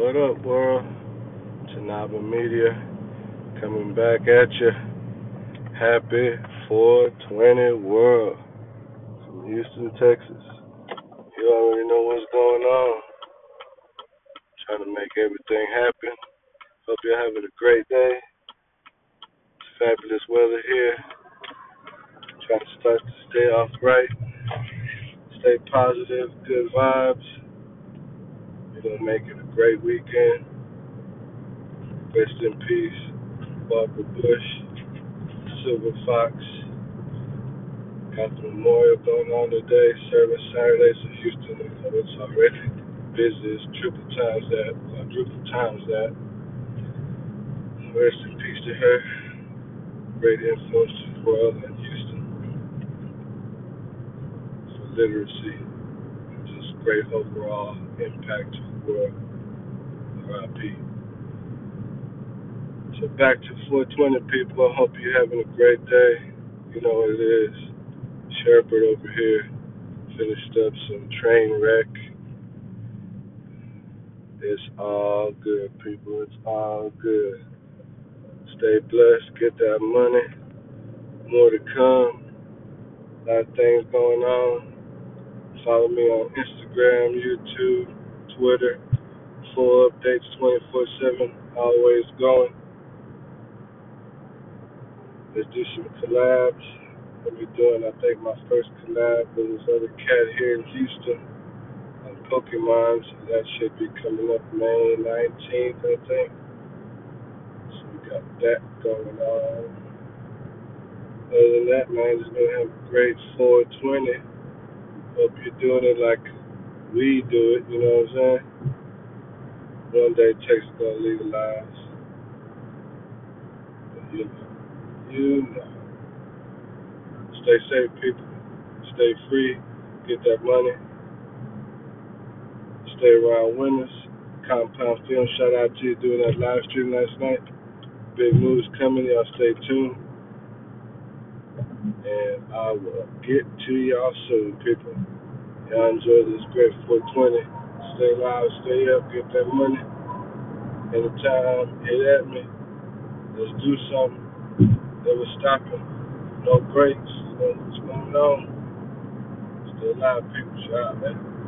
What up, world? Tanaba Media coming back at you. Happy 420 world from Houston, Texas. You already know what's going on. Trying to make everything happen. Hope you're having a great day. It's fabulous weather here. Trying to start to stay off right. Stay positive, good vibes. Going to make it a great weekend. Rest in peace, Barbara Bush, Silver Fox. Got the memorial going on today. Service Saturdays in Houston. It's already busy. It's triple times that, quadruple times that. Rest in peace to her. Great influence to the world in Houston for literacy and great overall impact to the world. RIP. So back to 420 people. I hope you're having a great day. You know what it is. Sherbert over here finished up some train wreck. It's all good, people. It's all good. Stay blessed. Get that money. More to come. A lot of things going on. Follow me on Instagram, YouTube, Twitter. Full updates 24 7. Always going. Let's do some collabs. I'll be doing, I think, my first collab with this other cat here in Houston on Pokemon. So that should be coming up May 19th, I think. So we got that going on. Other than that, man, just gonna have a great 420. Hope you're doing it like we do it, you know what I'm saying? One day Texas gonna legalize. But you know, you know. Stay safe, people. Stay free. Get that money. Stay around winners. Compound Film, shout out to you doing that live stream last night. Big moves coming. Y'all stay tuned. And I will get to y'all soon, people. Y'all enjoy this great 420. Stay loud, stay up, get that money. Anytime, hit at me. Let's do something. Never stopping. No breaks. You know what's going on. Stay alive, people. Shout out, man.